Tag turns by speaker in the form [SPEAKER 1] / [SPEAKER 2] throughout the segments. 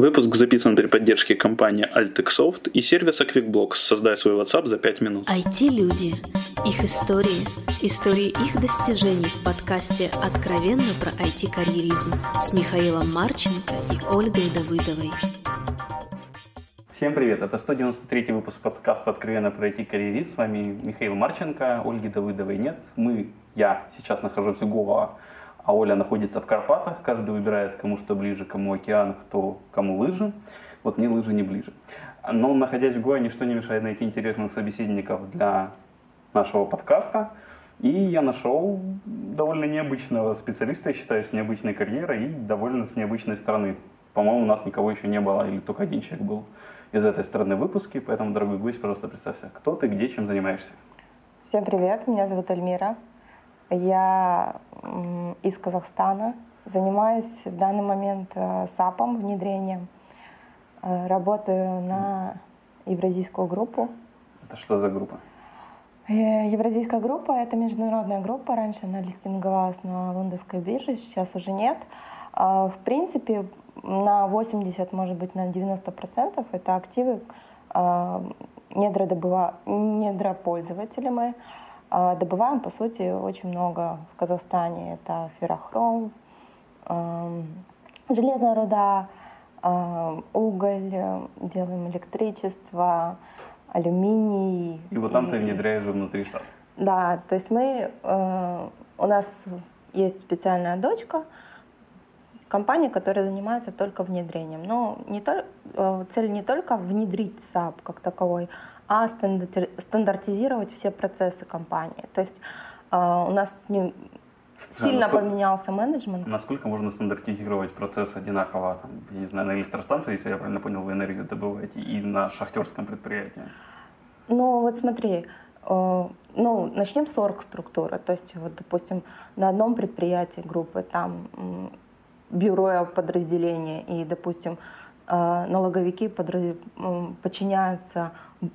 [SPEAKER 1] Выпуск записан при поддержке компании Altexoft и сервиса QuickBlocks. Создай свой WhatsApp за 5 минут.
[SPEAKER 2] IT-люди. Их истории. Истории их достижений в подкасте «Откровенно про IT-карьеризм» с Михаилом Марченко и Ольгой Давыдовой.
[SPEAKER 1] Всем привет! Это 193 выпуск подкаста «Откровенно про IT-карьеризм». С вами Михаил Марченко, Ольги Давыдовой нет. Мы, я сейчас нахожусь в Гоа, а Оля находится в Карпатах. Каждый выбирает, кому что ближе, кому океан, кто кому лыжи. Вот мне лыжи не ближе. Но находясь в Гоа, ничто не мешает найти интересных собеседников для нашего подкаста. И я нашел довольно необычного специалиста, я считаю, с необычной карьерой и довольно с необычной стороны. По-моему, у нас никого еще не было, или только один человек был из этой страны в выпуске. Поэтому, дорогой гость, пожалуйста, представься, кто ты, где, чем занимаешься.
[SPEAKER 3] Всем привет, меня зовут Альмира. Я из Казахстана, занимаюсь в данный момент э, САПом, внедрением. Э, работаю на евразийскую группу.
[SPEAKER 1] Это что за группа?
[SPEAKER 3] Э, евразийская группа — это международная группа. Раньше она листинговалась на лондонской бирже, сейчас уже нет. В принципе, на 80, может быть, на 90 процентов это активы недrodобыва... недропользователя мы. А, добываем, по сути, очень много в Казахстане. Это феррохром, железная руда, уголь, делаем электричество, алюминий.
[SPEAKER 1] И вот там ты внедряешь внутри штата?
[SPEAKER 3] Да, то есть мы, э, у нас есть специальная дочка, компания, которая занимается только внедрением. Но не то, э, цель не только внедрить SAP как таковой, а стандартизировать все процессы компании. То есть э, у нас не сильно насколько, поменялся менеджмент.
[SPEAKER 1] Насколько можно стандартизировать процесс одинаково, там, я не знаю, на электростанции, если я правильно понял, вы энергию добываете, и на шахтерском предприятии?
[SPEAKER 3] Ну вот смотри, э, ну, начнем с орг-структуры. То есть, вот, допустим, на одном предприятии группы там бюро подразделения и, допустим, э, налоговики подчиняются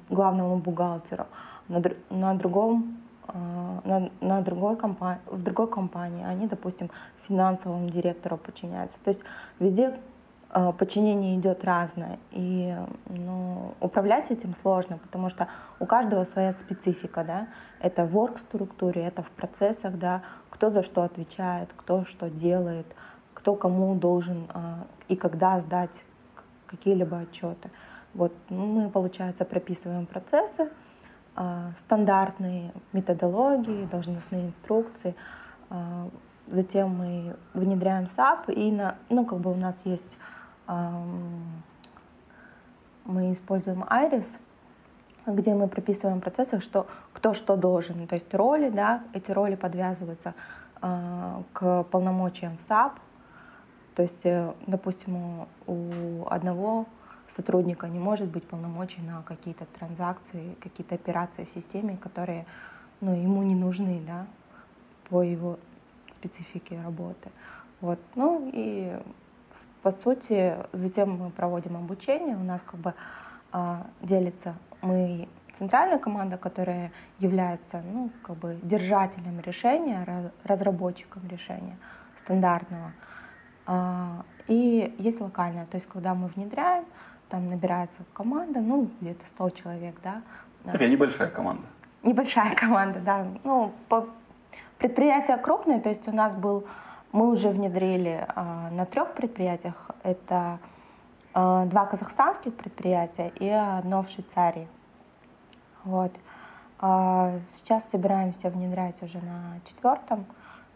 [SPEAKER 3] главному бухгалтеру. На, на другом э, на, на другой компании, в другой компании они, допустим, финансовому директору подчиняются. То есть везде э, подчинение идет разное. И ну, управлять этим сложно, потому что у каждого своя специфика. Да? Это в орг-структуре, это в процессах, да? кто за что отвечает, кто что делает, кто кому должен э, и когда сдать какие-либо отчеты. Вот ну, мы, получается, прописываем процессы, э, стандартные методологии, должностные инструкции. Э, затем мы внедряем SAP, и на, ну, как бы у нас есть, мы используем Iris, где мы прописываем процессы, что кто что должен, то есть роли, да, эти роли подвязываются э, к полномочиям SAP, то есть, э, допустим, у одного сотрудника не может быть полномочий на какие-то транзакции, какие-то операции в системе, которые ну, ему не нужны да, по его специфике работы. Вот. Ну и по сути затем мы проводим обучение, у нас как бы а, делится, мы центральная команда, которая является ну, как бы держателем решения, разработчиком решения стандартного. А, и есть локальная, то есть когда мы внедряем, там набирается команда, ну, где-то 100 человек, да.
[SPEAKER 1] Такая небольшая команда.
[SPEAKER 3] Небольшая команда, да. Ну, по... предприятие крупное, то есть у нас был, мы уже внедрили э, на трех предприятиях, это э, два казахстанских предприятия и одно в Швейцарии. Вот. Э, сейчас собираемся внедрять уже на четвертом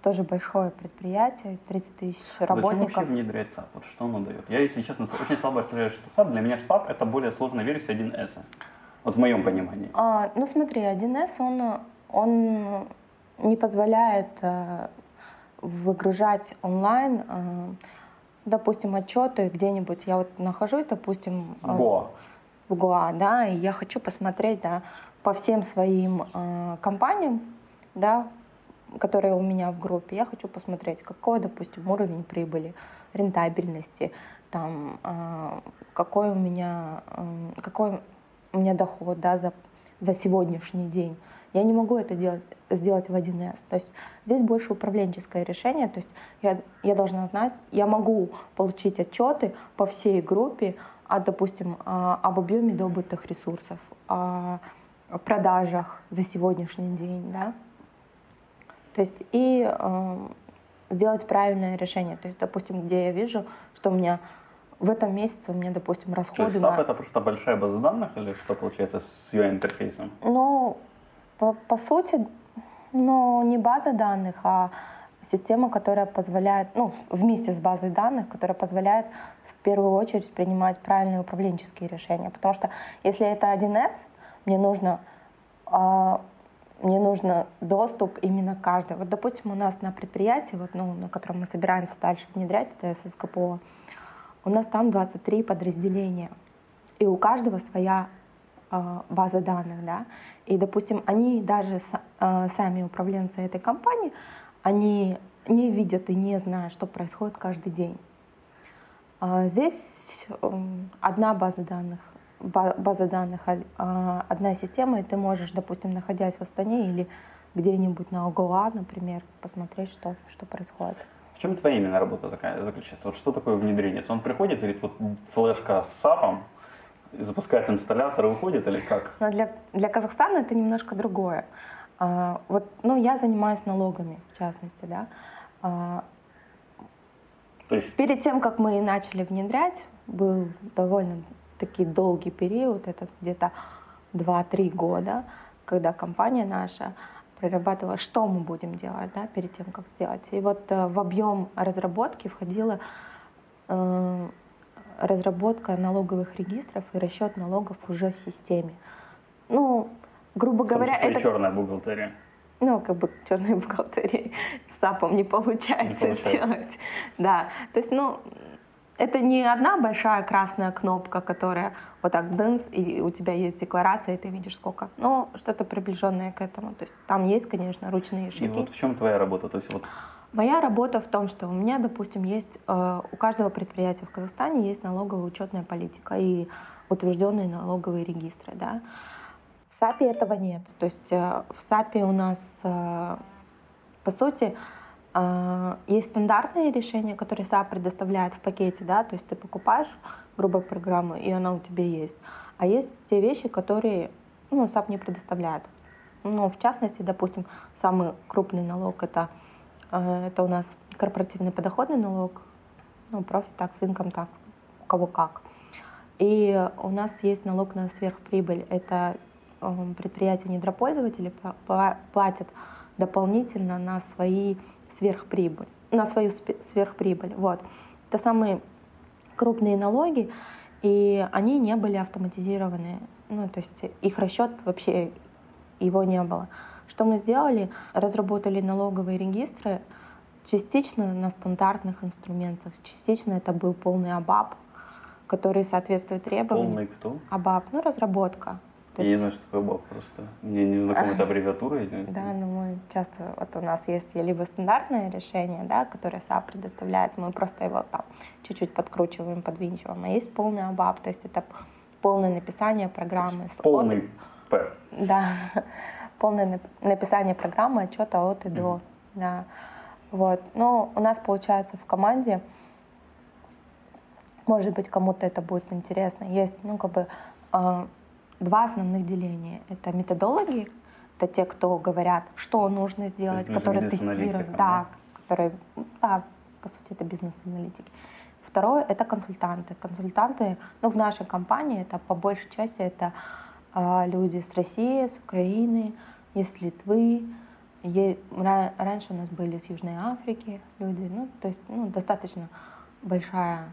[SPEAKER 3] тоже большое предприятие, 30 тысяч работников.
[SPEAKER 1] Зачем вообще внедрять SAP? Вот что оно дает? Я, если честно, очень слабо представляю, что SAP. Для меня SAP это более сложная версия 1С. Вот в моем понимании.
[SPEAKER 3] А, ну смотри, 1С, он, он не позволяет э, выгружать онлайн, э, допустим, отчеты где-нибудь. Я вот нахожусь, допустим,
[SPEAKER 1] э, Гоа.
[SPEAKER 3] в Гоа, да, и я хочу посмотреть, да, по всем своим э, компаниям, да, которые у меня в группе, я хочу посмотреть, какой, допустим, уровень прибыли, рентабельности, там, э, какой у меня, э, какой у меня доход да, за, за сегодняшний день. я не могу это делать, сделать в 1С. То есть здесь больше управленческое решение. То есть я, я должна знать, я могу получить отчеты по всей группе, о, допустим, об объеме добытых ресурсов, о продажах за сегодняшний день, да. То есть и э, сделать правильное решение. То есть, допустим, где я вижу, что у меня в этом месяце у меня, допустим, расходы То
[SPEAKER 1] есть SAP на... это просто большая база данных или что получается с UI-интерфейсом?
[SPEAKER 3] Ну, по, по сути, ну, не база данных, а система, которая позволяет, ну, вместе с базой данных, которая позволяет в первую очередь принимать правильные управленческие решения. Потому что если это 1С, мне нужно а, мне нужно доступ именно каждый. Вот, допустим, у нас на предприятии, вот, ну, на котором мы собираемся дальше внедрять, это ССКПО, у нас там 23 подразделения, и у каждого своя э, база данных, да, и, допустим, они даже с, э, сами управленцы этой компании, они не видят и не знают, что происходит каждый день. А здесь э, одна база данных база данных, а, одна система, и ты можешь, допустим, находясь в Астане или где-нибудь на ОГОА, например, посмотреть, что, что происходит.
[SPEAKER 1] В чем твоя именно работа заключается? Вот что такое внедрение? Он приходит, говорит, вот флешка с САПом, запускает инсталлятор и уходит или как?
[SPEAKER 3] Но для, для Казахстана это немножко другое. А, вот, ну, я занимаюсь налогами, в частности, да. А, То есть... Перед тем, как мы начали внедрять, был довольно таки долгий период, это где-то 2-3 года, когда компания наша прорабатывала, что мы будем делать да, перед тем, как сделать. И вот э, в объем разработки входила э, разработка налоговых регистров и расчет налогов уже в системе. Ну, грубо говоря,
[SPEAKER 1] это... черная бухгалтерия.
[SPEAKER 3] Ну, как бы черной бухгалтерии с САПом не получается, не получается сделать. Да, то есть, ну, это не одна большая красная кнопка, которая вот так дынс, и у тебя есть декларация, и ты видишь сколько. Но что-то приближенное к этому. То есть там есть, конечно, ручные шаги. И
[SPEAKER 1] вот в чем твоя работа? То есть вот...
[SPEAKER 3] Моя работа в том, что у меня, допустим, есть э, у каждого предприятия в Казахстане есть налоговая учетная политика и утвержденные налоговые регистры. Да? В САПе этого нет. То есть э, в САПе у нас, э, по сути, есть стандартные решения, которые SAP предоставляет в пакете, да, то есть ты покупаешь грубо программу, и она у тебя есть. А есть те вещи, которые ну, SAP не предоставляет. Ну, в частности, допустим, самый крупный налог это, э, это у нас корпоративный подоходный налог, ну, профит такс, income tax, у кого как. И у нас есть налог на сверхприбыль. Это э, предприятия недропользователи платят дополнительно на свои сверхприбыль, на свою сверхприбыль. Вот. Это самые крупные налоги, и они не были автоматизированы. Ну, то есть их расчет вообще его не было. Что мы сделали? Разработали налоговые регистры частично на стандартных инструментах, частично это был полный ABAP, который соответствует требованиям.
[SPEAKER 1] Полный кто?
[SPEAKER 3] ABAP, ну разработка.
[SPEAKER 1] То есть... Я не знаю, что такое ABAP просто. Мне не знакома эта аббревиатура.
[SPEAKER 3] Да, но мы часто, вот у нас есть либо стандартное решение, да, которое SAP предоставляет, мы просто его там чуть-чуть подкручиваем, подвинчиваем, а есть полный АБАП, то есть это полное написание программы.
[SPEAKER 1] С полный П.
[SPEAKER 3] Да, полное написание программы, отчета от и до. Да. Вот. Но у нас получается в команде, может быть, кому-то это будет интересно, есть, ну, как бы, а, два основных деления. Это методологи, это те, кто говорят, что нужно сделать, которые тестируют, да, которые, да, по сути, это бизнес-аналитики. Второе — это консультанты. Консультанты, ну, в нашей компании это по большей части это э, люди с России, с Украины, из Литвы. Е, раньше у нас были с Южной Африки люди, ну, то есть, ну, достаточно большая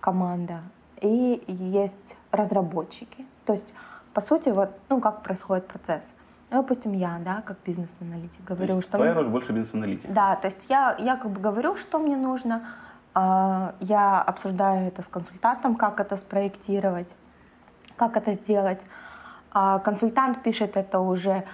[SPEAKER 3] команда. И есть разработчики. То есть, по сути, вот, ну, как происходит процесс. Ну, допустим, я, да, как бизнес-аналитик, говорю,
[SPEAKER 1] то
[SPEAKER 3] что...
[SPEAKER 1] Твоя роль больше бизнес-аналитик.
[SPEAKER 3] Да, то есть я, я как бы говорю, что мне нужно, э, я обсуждаю это с консультантом, как это спроектировать, как это сделать. А консультант пишет это уже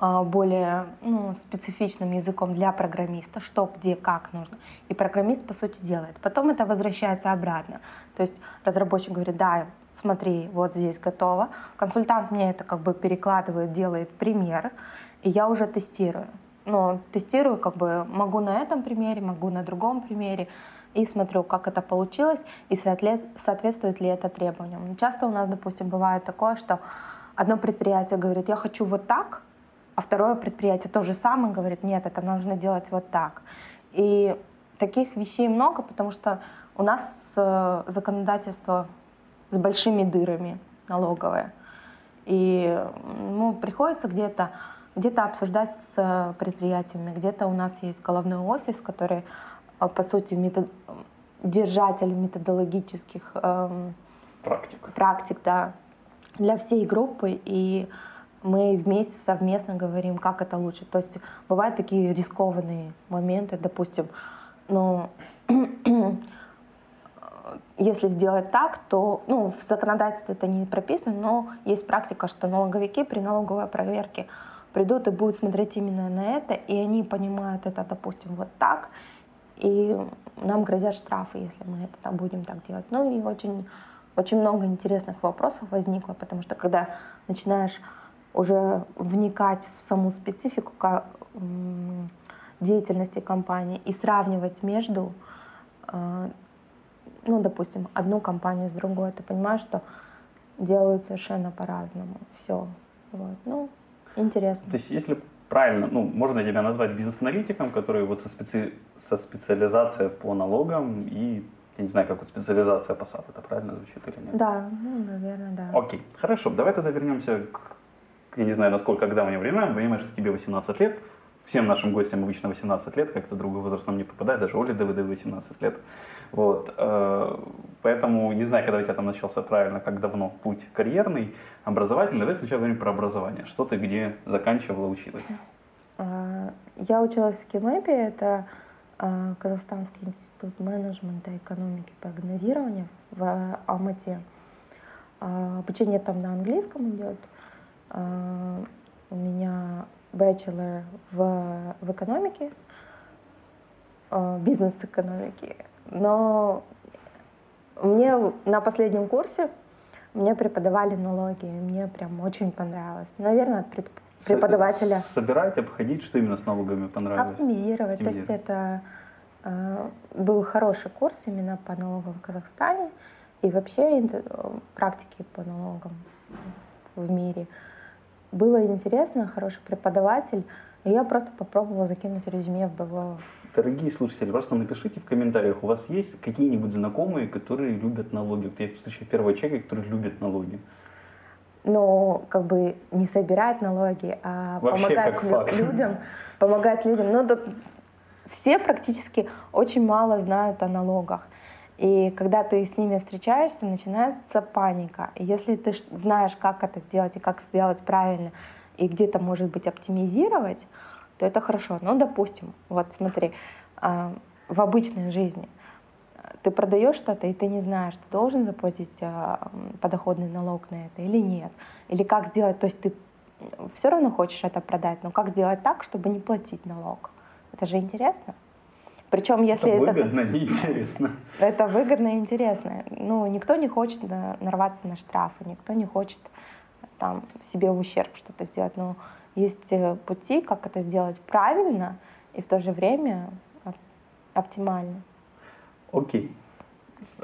[SPEAKER 3] э, более ну, специфичным языком для программиста, что, где, как нужно. И программист, по сути, делает. Потом это возвращается обратно. То есть разработчик говорит, да, смотри, вот здесь готово. Консультант мне это как бы перекладывает, делает пример, и я уже тестирую. Ну, тестирую, как бы могу на этом примере, могу на другом примере, и смотрю, как это получилось, и соответствует ли это требованиям. Часто у нас, допустим, бывает такое, что одно предприятие говорит, я хочу вот так, а второе предприятие то же самое говорит, нет, это нужно делать вот так. И таких вещей много, потому что у нас э, законодательство с большими дырами налоговое. И ну, приходится где-то где-то обсуждать с предприятиями, где-то у нас есть головной офис, который, э, по сути, метод... держатель методологических эм,
[SPEAKER 1] практик.
[SPEAKER 3] практик да, для всей группы, и мы вместе совместно говорим, как это лучше. То есть бывают такие рискованные моменты, допустим, но если сделать так, то ну, в законодательстве это не прописано, но есть практика, что налоговики при налоговой проверке придут и будут смотреть именно на это, и они понимают это, допустим, вот так, и нам грозят штрафы, если мы это там будем так делать. Ну и очень, очень много интересных вопросов возникло, потому что когда начинаешь уже вникать в саму специфику деятельности компании и сравнивать между, э, ну, допустим, одну компанию с другой, ты понимаешь, что делают совершенно по-разному. Все. Вот. Ну, интересно.
[SPEAKER 1] То есть, если правильно, ну, можно тебя назвать бизнес-аналитиком, который вот со, специ... со специализацией по налогам и я не знаю, как вот специализация по SAP, это правильно звучит или нет?
[SPEAKER 3] Да, ну, наверное, да.
[SPEAKER 1] Окей, хорошо, давай тогда вернемся к, я не знаю, насколько когда мы времена, понимаешь, что тебе 18 лет, всем нашим гостям обычно 18 лет, как-то другой возраст нам не попадает, даже Оле ДВД 18 лет. Вот. Э, поэтому не знаю, когда у тебя там начался правильно, как давно путь карьерный, образовательный. Давай сначала говорим про образование. Что ты где заканчивала, училась?
[SPEAKER 3] А, я училась в КИМЭПе, это а, Казахстанский институт менеджмента и экономики и прогнозирования в Алмате. А, обучение там на английском идет. У меня бachelor в, в экономике, э, бизнес-экономике. Но мне на последнем курсе мне преподавали налоги, мне прям очень понравилось. Наверное, от преподавателя.
[SPEAKER 1] Собирать, обходить, что именно с налогами понравилось?
[SPEAKER 3] Оптимизировать. Оптимизировать. То есть это э, был хороший курс именно по налогам в Казахстане и вообще практики по налогам в мире. Было интересно, хороший преподаватель, и я просто попробовала закинуть резюме в БВО.
[SPEAKER 1] Дорогие слушатели, просто напишите в комментариях, у вас есть какие-нибудь знакомые, которые любят налоги? Вот я встречаю первого человека, который любит налоги.
[SPEAKER 3] Но как бы не собирать налоги, а
[SPEAKER 1] Вообще
[SPEAKER 3] помогать
[SPEAKER 1] как
[SPEAKER 3] людям, помогать людям. Ну, да, все практически очень мало знают о налогах. И когда ты с ними встречаешься, начинается паника. И если ты знаешь, как это сделать и как сделать правильно, и где-то, может быть, оптимизировать, то это хорошо. Ну, допустим, вот смотри, а, в обычной жизни ты продаешь что-то, и ты не знаешь, ты должен заплатить а, подоходный налог на это или нет. Или как сделать, то есть ты все равно хочешь это продать, но как сделать так, чтобы не платить налог? Это же интересно. Причем, если
[SPEAKER 1] это выгодно, это, неинтересно.
[SPEAKER 3] Это выгодно и интересно. Ну, никто не хочет нарваться на штрафы, никто не хочет там себе в ущерб что-то сделать. Но есть э, пути, как это сделать правильно и в то же время оптимально.
[SPEAKER 1] Окей.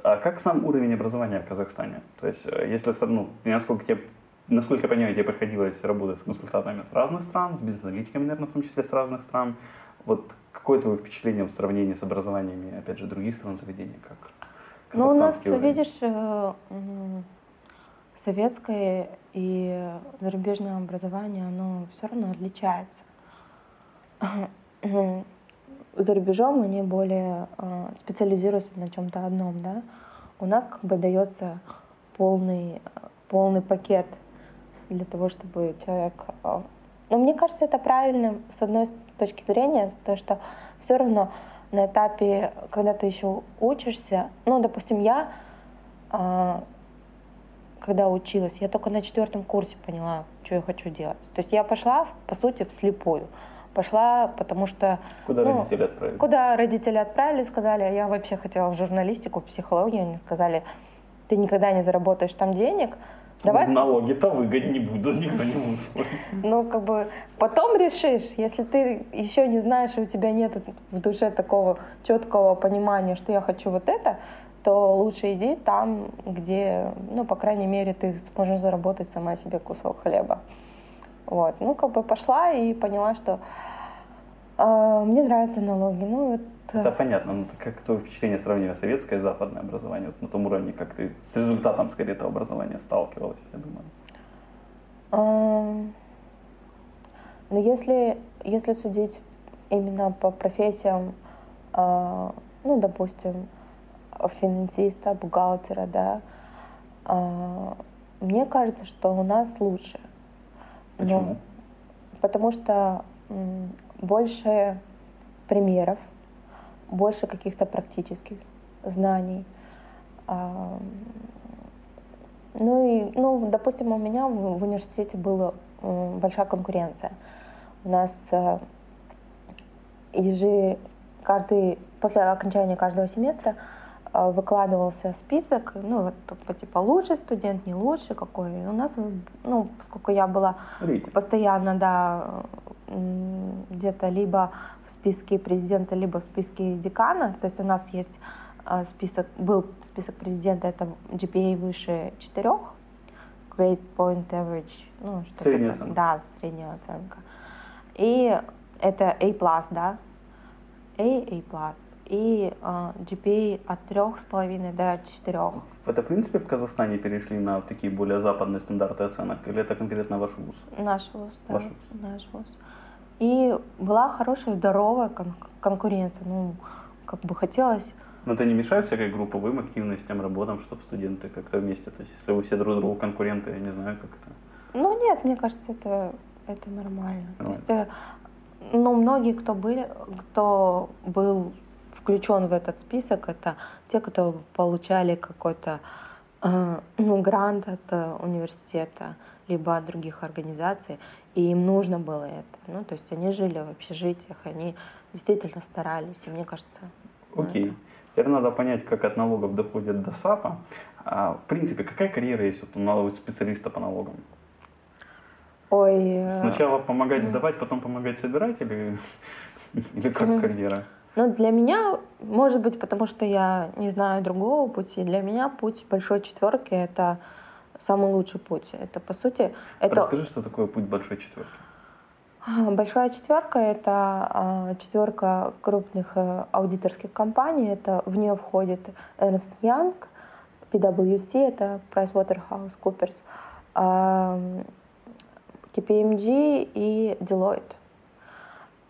[SPEAKER 1] А как сам уровень образования в Казахстане? То есть, э, если, ну, насколько тебе насколько я понимаю, тебе приходилось работать с консультантами с разных стран, с бизнес-аналитиками, наверное, в том числе с разных стран. Вот Какое твое впечатление в сравнении с образованиями, опять же, других стран заведений? Как
[SPEAKER 3] ну, у нас, уровень? видишь, э, советское и зарубежное образование, оно все равно отличается. За рубежом они более э, специализируются на чем-то одном, да. У нас как бы дается полный, полный пакет для того, чтобы человек... Э, но мне кажется, это правильно с одной точки зрения, то, что все равно на этапе, когда ты еще учишься, ну, допустим, я, а, когда училась, я только на четвертом курсе поняла, что я хочу делать. То есть я пошла, по сути, вслепую. Пошла, потому что...
[SPEAKER 1] Куда ну, родители отправили?
[SPEAKER 3] Куда родители отправили, сказали, а я вообще хотела в журналистику, в психологию, они сказали, ты никогда не заработаешь там денег,
[SPEAKER 1] Давай... Налоги-то выгоднее не буду, никто не будет спорить.
[SPEAKER 3] Ну, как бы потом решишь, если ты еще не знаешь, и у тебя нет в душе такого четкого понимания, что я хочу вот это, то лучше иди там, где, ну, по крайней мере, ты сможешь заработать сама себе кусок хлеба. Вот. Ну, как бы пошла и поняла, что э, мне нравятся налоги. Ну, вот
[SPEAKER 1] это понятно, но как твое впечатление сравнивая советское и западное образование, вот на том уровне, как ты с результатом скорее этого образования сталкивалась, я думаю?
[SPEAKER 3] Um, ну, если, если судить именно по профессиям, uh, ну, допустим, финансиста, бухгалтера, да, uh, мне кажется, что у нас лучше.
[SPEAKER 1] Почему? Но,
[SPEAKER 3] потому что м, больше примеров, больше каких-то практических знаний. Ну и, ну, допустим, у меня в, университете была большая конкуренция. У нас э, ежи, каждый, после окончания каждого семестра э, выкладывался список, ну, вот, типа, лучший студент, не лучший, какой. У нас, ну, поскольку я была
[SPEAKER 1] Рейтинг.
[SPEAKER 3] постоянно, да, где-то либо списке президента, либо в списке декана. То есть у нас есть а, список, был список президента, это GPA выше 4, Grade Point Average, ну,
[SPEAKER 1] что средняя оценка.
[SPEAKER 3] Да, средняя оценка. И это A+, да, A, A+, и а, GPA от 3,5 до 4.
[SPEAKER 1] Это, в принципе, в Казахстане перешли на такие более западные стандарты оценок, или это конкретно ваш вуз?
[SPEAKER 3] Наш вуз, да,
[SPEAKER 1] ваш вуз.
[SPEAKER 3] наш вуз. И была хорошая, здоровая кон- конкуренция. Ну, как бы хотелось...
[SPEAKER 1] Но это не мешает всякой групповым активностям, работам, чтобы студенты как-то вместе? То есть, если вы все друг другу конкуренты, я не знаю, как это...
[SPEAKER 3] Ну, нет, мне кажется, это, это нормально. нормально. То есть, э, ну, многие, кто, были, кто был включен в этот список, это те, кто получали какой-то э, ну, грант от э, университета, либо от других организаций, и им нужно было это. Ну, то есть они жили в общежитиях, они действительно старались, и мне кажется...
[SPEAKER 1] Окей. Okay. Теперь надо понять, как от налогов доходят до САПа. А, в принципе, какая карьера есть у налогового специалиста по налогам?
[SPEAKER 3] Ой. Э,
[SPEAKER 1] Сначала помогать сдавать, потом помогать собирать или, или как карьера?
[SPEAKER 3] Ну, для меня, может быть, потому что я не знаю другого пути, для меня путь большой четверки — это самый лучший путь. Это, по сути... Это...
[SPEAKER 1] Расскажи, что такое путь большой четверки.
[SPEAKER 3] А, большая четверка – это а, четверка крупных э, аудиторских компаний. Это в нее входит Ernst Young, PwC, это PricewaterhouseCoopers, KPMG и Deloitte.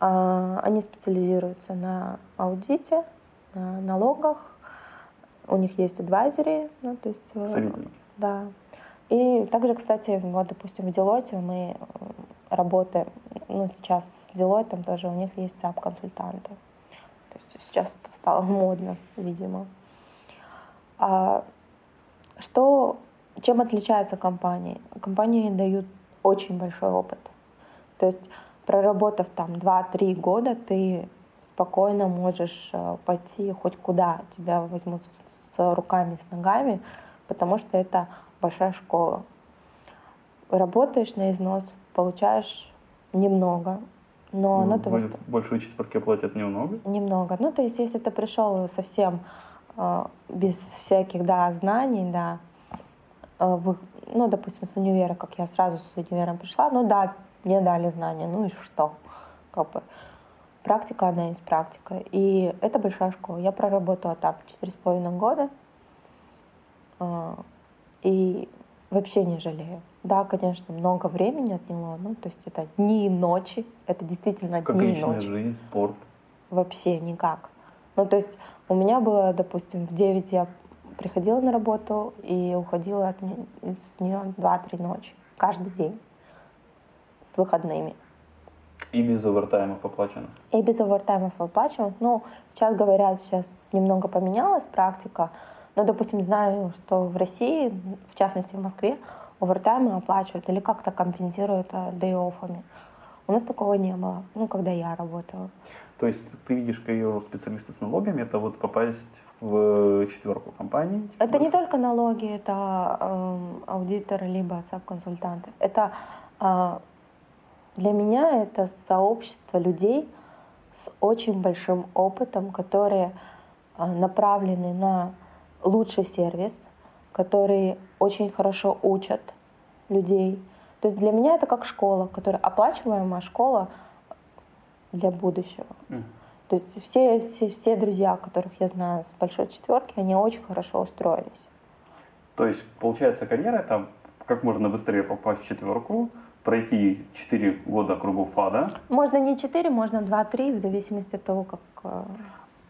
[SPEAKER 3] А, они специализируются на аудите, на налогах. У них есть адвайзери, ну, то есть...
[SPEAKER 1] Э, Советники.
[SPEAKER 3] Да. И также, кстати, вот, допустим, в Deloitte мы работаем, ну, сейчас с Deloitte тоже у них есть SAP-консультанты. То есть сейчас это стало модно, видимо. А что, чем отличаются компании? Компании дают очень большой опыт. То есть проработав там 2-3 года, ты спокойно можешь э, пойти хоть куда, тебя возьмут с руками, с ногами, потому что это большая школа. Работаешь на износ, получаешь немного, но
[SPEAKER 1] ну, оно того... Большую четверке платят немного?
[SPEAKER 3] Немного. Ну, то есть, если ты пришел совсем э, без всяких, да, знаний, да, э, в, ну, допустим, с универа, как я сразу с универом пришла, ну да, мне дали знания, ну и что? Как бы практика, она есть практика. И это большая школа. Я проработала там четыре с половиной года. Э, и вообще не жалею. Да, конечно, много времени отняло, ну, то есть это дни и ночи, это действительно
[SPEAKER 1] как
[SPEAKER 3] дни и ночи.
[SPEAKER 1] жизнь, спорт?
[SPEAKER 3] Вообще никак. Ну, то есть у меня было, допустим, в 9 я приходила на работу и уходила от с нее 2-3 ночи, каждый день, с выходными.
[SPEAKER 1] И без овертаймов оплаченных?
[SPEAKER 3] И без овертаймов оплаченных. Ну, сейчас говорят, сейчас немного поменялась практика, ну, допустим, знаю, что в России, в частности в Москве, овертаймы оплачивают или как-то компенсируют дей-оффами. У нас такого не было, ну, когда я работала.
[SPEAKER 1] То есть ты видишь карьеру специалиста с налогами, это вот попасть в четверку компаний?
[SPEAKER 3] Это не только налоги, это э, аудиторы либо саб-консультанты. Это э, для меня это сообщество людей с очень большим опытом, которые э, направлены на лучший сервис, которые очень хорошо учат людей. То есть для меня это как школа, которая оплачиваемая школа для будущего. То есть все, все, все друзья, которых я знаю с большой четверки, они очень хорошо устроились.
[SPEAKER 1] То есть, получается, карьера это как можно быстрее попасть в четверку, пройти 4 года кругов ада,
[SPEAKER 3] Можно не 4, можно 2-3, в зависимости от того, как...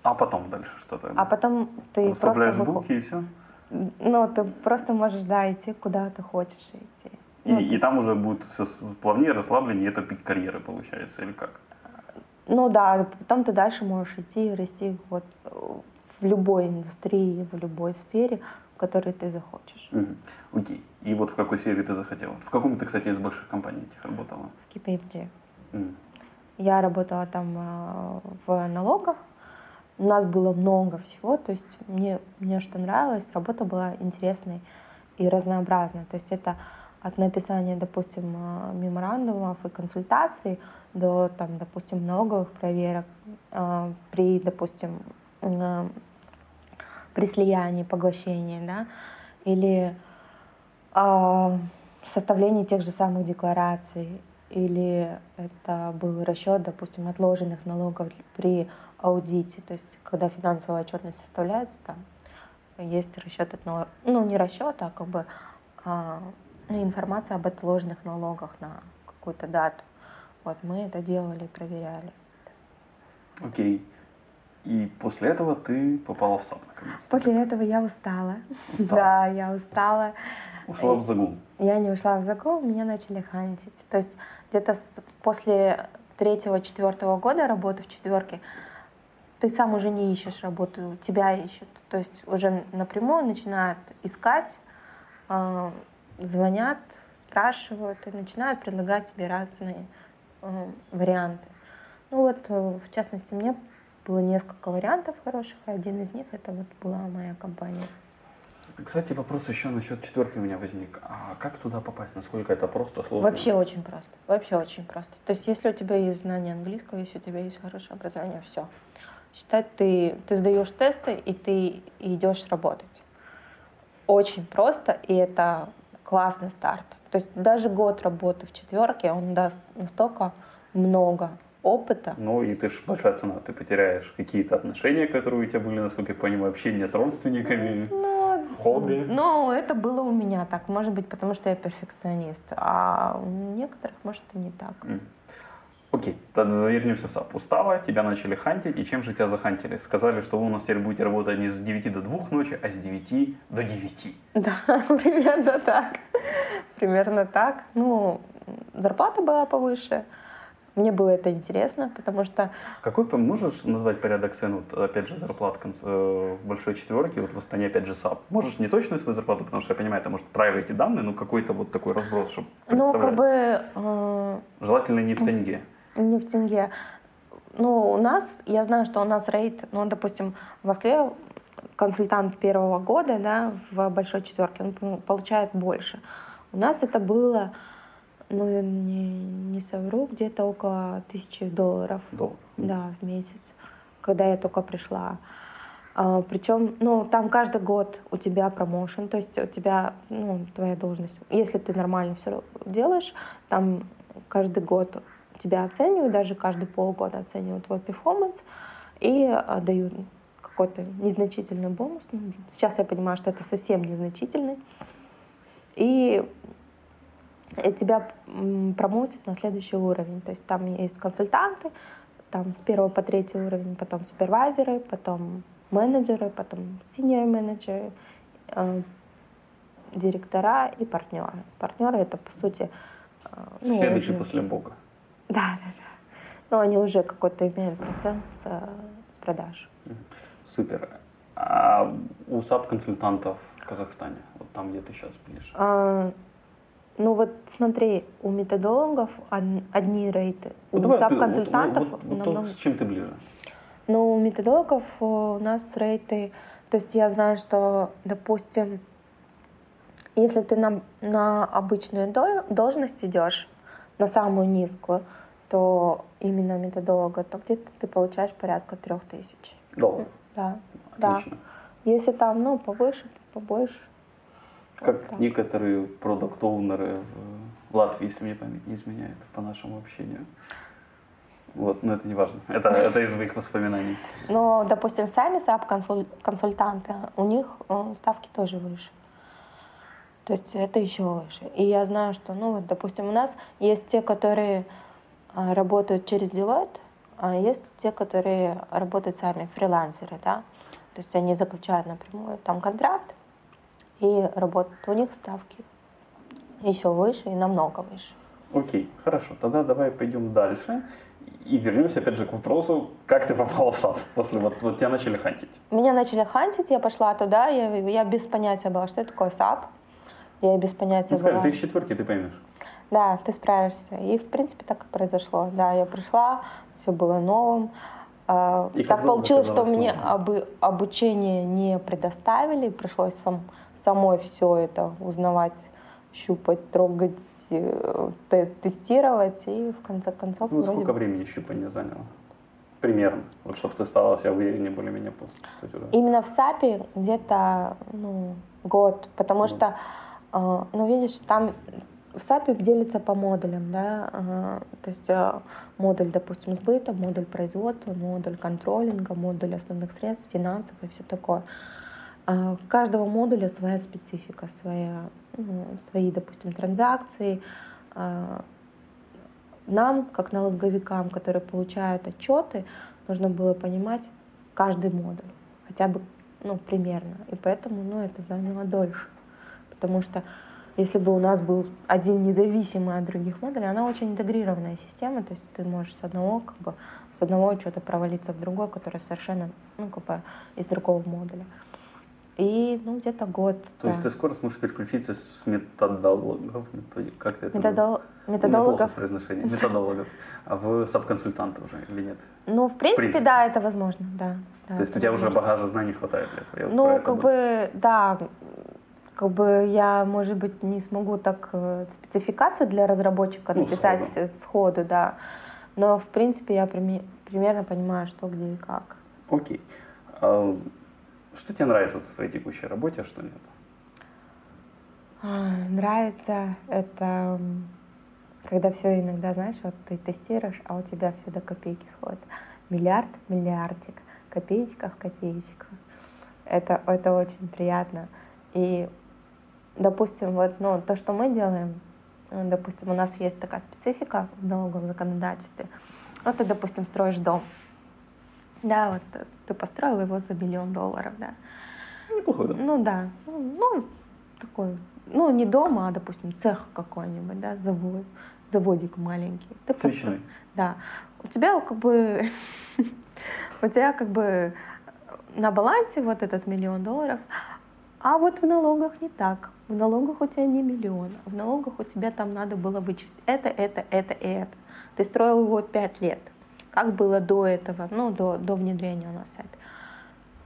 [SPEAKER 1] а потом дальше что-то.
[SPEAKER 3] А потом ты просто
[SPEAKER 1] булки и все.
[SPEAKER 3] Ну, ты просто можешь, да, идти куда ты хочешь идти.
[SPEAKER 1] И,
[SPEAKER 3] Ну,
[SPEAKER 1] и там уже будет все плавнее, расслабленнее, это пик карьеры получается, или как?
[SPEAKER 3] Ну да, потом ты дальше можешь идти и расти вот э, в любой индустрии, в любой сфере, в которой ты захочешь.
[SPEAKER 1] Окей. И вот в какой сфере ты захотела? В каком ты, кстати, из больших компаний этих работала?
[SPEAKER 3] В KPMG.
[SPEAKER 1] М.
[SPEAKER 3] Я работала там э, в налогах. У нас было много всего, то есть мне, мне что нравилось, работа была интересной и разнообразной. То есть это от написания, допустим, э, меморандумов и консультаций до, там, допустим, налоговых проверок э, при, допустим, э, при слиянии, поглощении, да, или а, составлении тех же самых деклараций, или это был расчет, допустим, отложенных налогов при аудите, то есть когда финансовая отчетность составляется, там есть расчет от налог- ну не расчет, а как бы а, информация об отложенных налогах на какую-то дату. Вот мы это делали, проверяли.
[SPEAKER 1] Окей. И после этого ты попала в SAP наконец-то.
[SPEAKER 3] После этого я устала.
[SPEAKER 1] Устала.
[SPEAKER 3] Да, я устала.
[SPEAKER 1] Ушла в загул.
[SPEAKER 3] Я не ушла в загул, меня начали хантить. То есть где-то после третьего-четвертого года работы в четверке ты сам уже не ищешь работу, тебя ищут. То есть уже напрямую начинают искать, э, звонят, спрашивают и начинают предлагать тебе разные э, варианты. Ну вот, э, в частности, мне было несколько вариантов хороших, и один из них это вот была моя компания.
[SPEAKER 1] Кстати, вопрос еще насчет четверки у меня возник. А как туда попасть? Насколько это просто сложно?
[SPEAKER 3] Вообще очень просто. Вообще очень просто. То есть, если у тебя есть знание английского, если у тебя есть хорошее образование, все. Считать ты, ты сдаешь тесты и ты идешь работать. Очень просто, и это классный старт. То есть даже год работы в четверке, он даст настолько много опыта.
[SPEAKER 1] Ну и ты же большая цена. Ты потеряешь какие-то отношения, которые у тебя были, насколько я понимаю, общение с родственниками.
[SPEAKER 3] Но,
[SPEAKER 1] Хобби.
[SPEAKER 3] но это было у меня так. Может быть, потому что я перфекционист. А у некоторых, может, и не так.
[SPEAKER 1] М. Окей, тогда вернемся в SAP. Устала, тебя начали хантить, и чем же тебя захантили? Сказали, что вы у нас теперь будете работать не с 9 до 2 ночи, а с 9 до 9.
[SPEAKER 3] Да, примерно так. Примерно так. Ну, зарплата была повыше. Мне было это интересно, потому что
[SPEAKER 1] Какой, по- можешь назвать порядок цен, вот, опять же, зарплат э, в большой четверке, вот в Астане, опять же, SAP? Можешь не точную свою зарплату, потому что я понимаю, это может private данные, но какой-то вот такой разброс, чтобы
[SPEAKER 3] ну, как бы э,
[SPEAKER 1] Желательно не в тенге.
[SPEAKER 3] Не в тенге. Ну, у нас, я знаю, что у нас rate, ну, допустим, в Москве консультант первого года, да, в большой четверке, он получает больше. У нас это было, ну, не, не совру, где-то около тысячи долларов.
[SPEAKER 1] Доллар.
[SPEAKER 3] Да, в месяц, когда я только пришла. А, причем, ну, там каждый год у тебя промоушен, то есть у тебя, ну, твоя должность, если ты нормально все делаешь, там каждый год тебя оценивают, даже каждые полгода оценивают твой перформанс и а, дают какой-то незначительный бонус. Ну, Сейчас я понимаю, что это совсем незначительный. И тебя промоутят на следующий уровень. То есть там есть консультанты, там с первого по третий уровень, потом супервайзеры, потом менеджеры, потом senior менеджеры, э, директора и партнеры. Партнеры это по сути э, ну,
[SPEAKER 1] Следующий
[SPEAKER 3] уже-
[SPEAKER 1] после Бога.
[SPEAKER 3] Да, да, да. Но они уже какой-то имеют процент с, с продаж.
[SPEAKER 1] Супер. А у САП-консультантов в Казахстане, вот там, где ты сейчас ближе?
[SPEAKER 3] А, Ну вот смотри, у методологов од- одни рейты, у
[SPEAKER 1] Ну,
[SPEAKER 3] саб-консультантов
[SPEAKER 1] вот- вот- вот
[SPEAKER 3] намного...
[SPEAKER 1] с чем ты ближе?
[SPEAKER 3] Но у методологов э, у нас рейты, то есть я знаю, что, допустим, если ты на, на обычную дол- должность идешь, на самую низкую, то именно методолога, то где-то ты получаешь порядка трех тысяч.
[SPEAKER 1] Доллар.
[SPEAKER 3] Да, да.
[SPEAKER 1] Отлично.
[SPEAKER 3] Если там, ну, повыше, побольше.
[SPEAKER 1] Как
[SPEAKER 3] Вот так.
[SPEAKER 1] некоторые продукт-оунеры в Латвии, если мне память не изменяет, по нашему общению. Вот, но это не важно. Это, это из моих воспоминаний.
[SPEAKER 3] Но, допустим, сами САП-консультанты, у них э, ставки тоже выше. То есть это еще выше. И я знаю, что, ну, вот, допустим, у нас есть те, которые а, работают через Deloitte, а есть те, которые работают сами, фрилансеры, да. То есть они заключают напрямую там контракт и работают. У них ставки еще выше и намного выше.
[SPEAKER 1] Окей, хорошо. Тогда давай пойдем дальше. И вернемся опять же к вопросу, как ты попала в САД после вот, вот тебя начали хантить.
[SPEAKER 3] Меня начали хантить, я пошла туда, я, я без понятия была, что это такое SAP. Я без понятия
[SPEAKER 1] Ну, скажи,
[SPEAKER 3] была.
[SPEAKER 1] ты из четверки, ты поймешь.
[SPEAKER 3] Да, ты справишься. И, в принципе, так и произошло. Да, я пришла, все было новым. А,
[SPEAKER 1] И
[SPEAKER 3] так получилось, что мне обы- обучение не предоставили, пришлось сам, самой все это узнавать, щупать, трогать, э, те- тестировать, и в конце концов
[SPEAKER 1] Ну, сколько
[SPEAKER 3] бы-
[SPEAKER 1] времени щупания заняло? Примерно. Вот чтобы ты стала себя увереннее более-менее уже.
[SPEAKER 3] Именно в САПе где-то ну, год, потому
[SPEAKER 1] Ну.
[SPEAKER 3] что, э, ну видишь, там в САПе делится по модулям, да, э, то есть э, модуль, допустим, сбыта, модуль производства, модуль контролинга, модуль основных средств, финансов и все такое. А У каждого модуля своя специфика, своя, ну, свои, допустим, транзакции. Нам, как налоговикам, которые получают отчеты, нужно было понимать каждый модуль, хотя бы ну, примерно. И поэтому ну, это заняло дольше. Потому что если бы у нас был один независимый от других модулей, она очень интегрированная система, то есть ты можешь с одного, как бы, с одного учета провалиться в другой, который совершенно ну, как бы, из другого модуля. И ну, где-то год.
[SPEAKER 1] То
[SPEAKER 3] да.
[SPEAKER 1] есть ты скоро сможешь переключиться с методологов, методи- как ты это
[SPEAKER 3] Методол- Методологов.
[SPEAKER 1] с произношением. Методологов. А в сабконсультанта уже или нет?
[SPEAKER 3] Ну, в принципе,
[SPEAKER 1] принципе.
[SPEAKER 3] да, это возможно, да. да,
[SPEAKER 1] То есть у тебя уже
[SPEAKER 3] возможно.
[SPEAKER 1] багажа знаний хватает для этого?
[SPEAKER 3] Ну, как бы, да, как бы я, может быть, не смогу так э, спецификацию для разработчика
[SPEAKER 1] Ну,
[SPEAKER 3] написать
[SPEAKER 1] сходу.
[SPEAKER 3] сходу, да. Но, в принципе, я прими- примерно понимаю, что, где и как.
[SPEAKER 1] Окей. А что тебе нравится в твоей текущей работе, а что нет?
[SPEAKER 3] А, Нравится это, когда все иногда, знаешь, вот ты тестируешь, а у тебя все до копейки сходит. Миллиард, миллиардик, копеечка в копеечку. Это, это очень приятно. И, допустим, вот, ну, то, что мы делаем, ну, допустим, у нас есть такая специфика в налоговом законодательстве. Вот ты, допустим, строишь дом. Да, вот э, ты построил его за миллион долларов, да.
[SPEAKER 1] Неплохой, да?
[SPEAKER 3] Ну да, ну, ну, такой, ну не дома, а, допустим, цех какой-нибудь, да, завод, заводик маленький. Ты постро-. Да. У тебя как бы, у тебя как бы на балансе вот этот миллион долларов, а вот в налогах не так. В налогах у тебя не миллион, в налогах у тебя там надо было вычесть это, это, это и это. Ты строил его пять лет. Как было до этого, ну, до, до внедрения у нас сайта.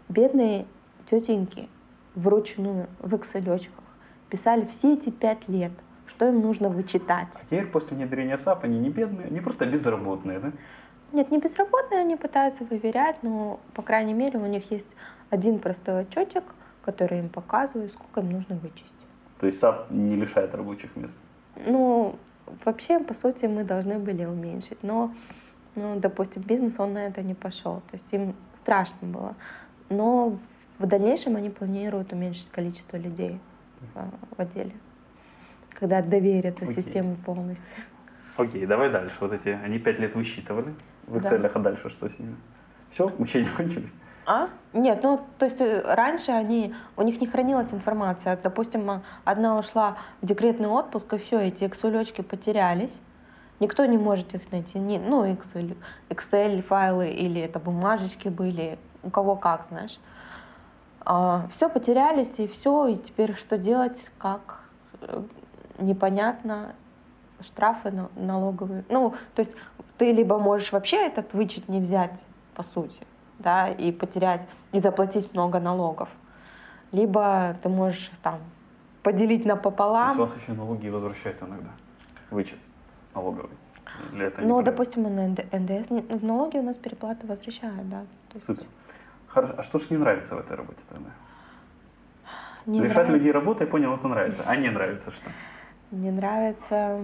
[SPEAKER 3] Бедные тетеньки вручную в Excel писали все эти пять лет, что им нужно вычитать.
[SPEAKER 1] А теперь после внедрения SAP они не бедные, они просто безработные, да?
[SPEAKER 3] Нет, не безработные, они пытаются выверять, но, по крайней мере, у них есть один простой отчетик, который им показывает, сколько им нужно вычесть.
[SPEAKER 1] То есть SAP не лишает рабочих мест.
[SPEAKER 3] Ну, вообще, по сути, мы должны были уменьшить, но, ну, допустим, бизнес, он на это не пошел, то есть им страшно было. Но в дальнейшем они планируют уменьшить количество людей в, в отделе, когда доверятся
[SPEAKER 1] Окей.
[SPEAKER 3] системе полностью.
[SPEAKER 1] Окей, давай дальше. Вот эти, они пять лет высчитывали в
[SPEAKER 3] Да.
[SPEAKER 1] Excel, а дальше что с ними? Все, учения кончились?
[SPEAKER 3] А? Нет, ну, то есть э, раньше они, у них не хранилась информация. Допустим, а, одна ушла в декретный отпуск, и все, эти Excel потерялись. Никто не может их найти. Ни, ну, Excel, Excel файлы или это бумажечки были, у кого как, знаешь. все потерялись, и все, и теперь что делать, как? Э, непонятно, штрафы налоговые. Ну, то есть ты либо можешь вообще этот вычет не взять, по сути, да, и потерять, и заплатить много налогов. Либо ты можешь там поделить напополам.
[SPEAKER 1] Есть вас еще налоги возвращают иногда, вычет налоговый.
[SPEAKER 3] Или это ну, допустим, на НДС, налоги у нас переплаты возвращают, да.
[SPEAKER 1] Супер. Хорошо. А что ж не нравится в этой работе тогда? Не Лишать нравится. людей работы, я понял, это нравится. А не нравится что?
[SPEAKER 3] Не нравится...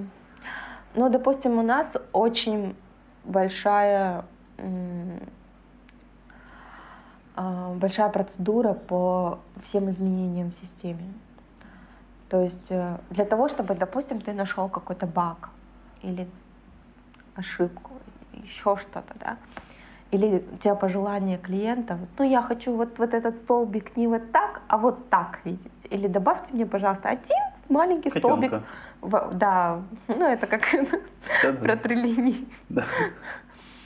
[SPEAKER 3] Ну, допустим, у нас очень большая большая процедура по всем изменениям в системе. То есть э, для того, чтобы, допустим, ты нашел какой-то баг или ошибку, еще что-то, да, или у тебя пожелание клиента, ну я хочу вот, вот этот столбик не вот так, а вот так видеть. Или добавьте мне, пожалуйста, один маленький Котенка. столбик. Да, ну это как про три линии.
[SPEAKER 1] Да.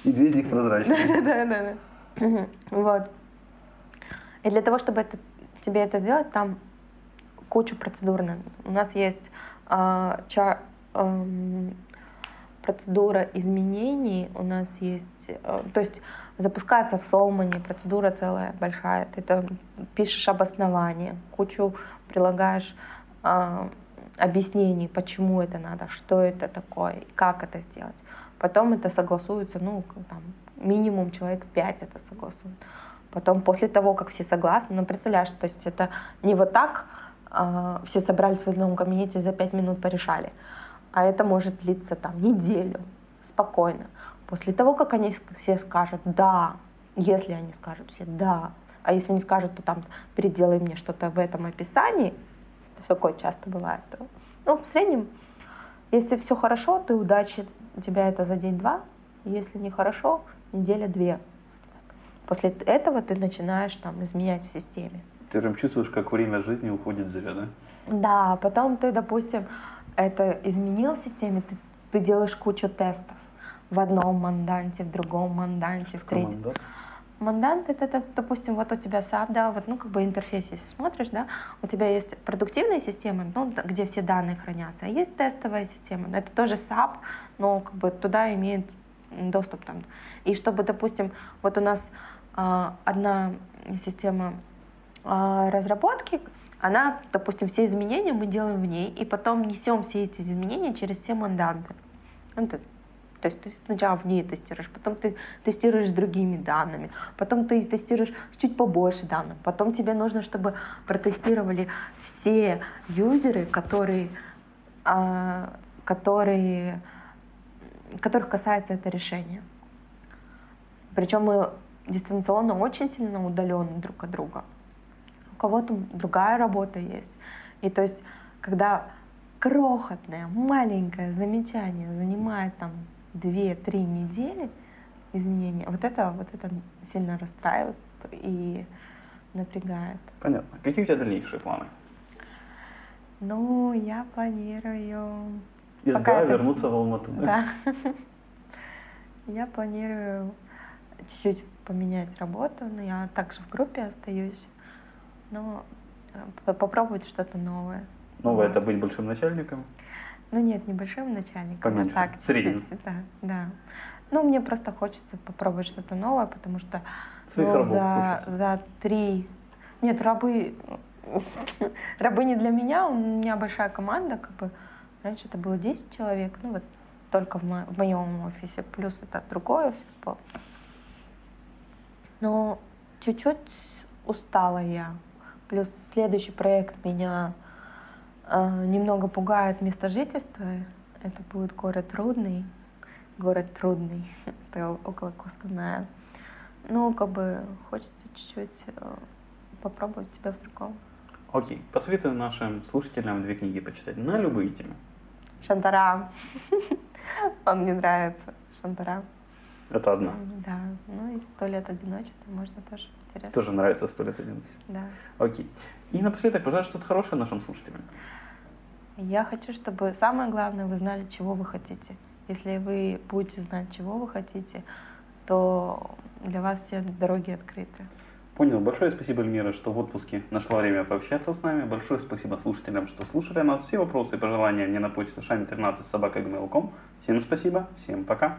[SPEAKER 1] И две из них прозрачные.
[SPEAKER 3] Да, да, да. Вот. И для того, чтобы это, тебе это сделать, там кучу процедур. У нас есть э, ча, э, процедура изменений, у нас есть, э, то есть запускается в Солмане процедура целая большая. Ты там пишешь обоснование, кучу прилагаешь э, объяснений, почему это надо, что это такое, как это сделать. Потом это согласуется, ну, там, минимум человек пять это согласует. Потом после того, как все согласны, ну, представляешь, то есть это не вот так э, все собрались в одном кабинете за пять минут порешали, а это может длиться там неделю, спокойно. После того, как они все скажут «да», если они скажут все «да», а если они скажут, то там переделай мне что-то в этом описании, такое часто бывает, то, ну, в среднем, если все хорошо, ты удачи, тебя это за день-два, если не хорошо, неделя-две. После этого ты начинаешь там изменять в системе.
[SPEAKER 1] Ты прям чувствуешь, как время жизни уходит зря, да?
[SPEAKER 3] Да, потом ты, допустим, это изменил в системе, ты, ты делаешь кучу тестов в одном манданте, в другом манданте, в третьем. Мандант это, это, допустим, вот у тебя SAP, да, вот, ну, как бы интерфейс, если смотришь, да, у тебя есть продуктивная система, ну, где все данные хранятся, а есть тестовая система, это тоже SAP, но как бы туда имеет доступ там. И чтобы, допустим, вот у нас одна система а, разработки, она, допустим, все изменения мы делаем в ней, и потом несем все эти изменения через все манданты. Это, то есть ты сначала в ней тестируешь, потом ты тестируешь с другими данными, потом ты тестируешь с чуть побольше данных, потом тебе нужно, чтобы протестировали все юзеры, которые, а, которые, которых касается это решение. Причем мы дистанционно очень сильно удалены друг от друга. У кого-то другая работа есть. И то есть, когда крохотное, маленькое замечание занимает там 2-3 недели изменения, вот это, вот это сильно расстраивает и напрягает.
[SPEAKER 1] Понятно. Какие у тебя дальнейшие планы?
[SPEAKER 3] Ну, я планирую...
[SPEAKER 1] Из Пока это... вернуться в Алмату,
[SPEAKER 3] да? Да. Я планирую чуть-чуть поменять работу, но я также в группе остаюсь, но э, попробовать что-то новое.
[SPEAKER 1] Новое это быть большим начальником?
[SPEAKER 3] Ну нет, не большим начальником,
[SPEAKER 1] а Поменьше. а так.
[SPEAKER 3] Средним. Да, да. Ну, мне просто хочется попробовать что-то новое, потому что ну, за, за три... Нет, рабы... рабы не для меня, у меня большая команда, как бы раньше это было 10 человек, ну вот только в, мо- в моем офисе, плюс это другой офис был. Но чуть-чуть устала я. Плюс следующий проект меня э, немного пугает место жительства. Это будет город Трудный. Город Трудный. Это около Костаная. Ну, как бы хочется чуть-чуть э, попробовать себя в другом.
[SPEAKER 1] Окей. Посоветую нашим слушателям две книги почитать на любые темы.
[SPEAKER 3] Шантара. Он мне нравится. Шантара.
[SPEAKER 1] Это одна.
[SPEAKER 3] Да. Ну и сто лет одиночества можно тоже интересно.
[SPEAKER 1] Тоже нравится сто лет одиночества.
[SPEAKER 3] Да.
[SPEAKER 1] Окей. И напоследок, пожалуйста, что-то хорошее нашим слушателям.
[SPEAKER 3] Я хочу, чтобы самое главное, вы знали, чего вы хотите. Если вы будете знать, чего вы хотите, то для вас все дороги открыты.
[SPEAKER 1] Понял. Большое спасибо, Эльмира, что в отпуске нашла время пообщаться с нами. Большое спасибо слушателям, что слушали нас. Все вопросы и пожелания мне на почту шами13 собака.gmail.com. Всем спасибо, всем пока.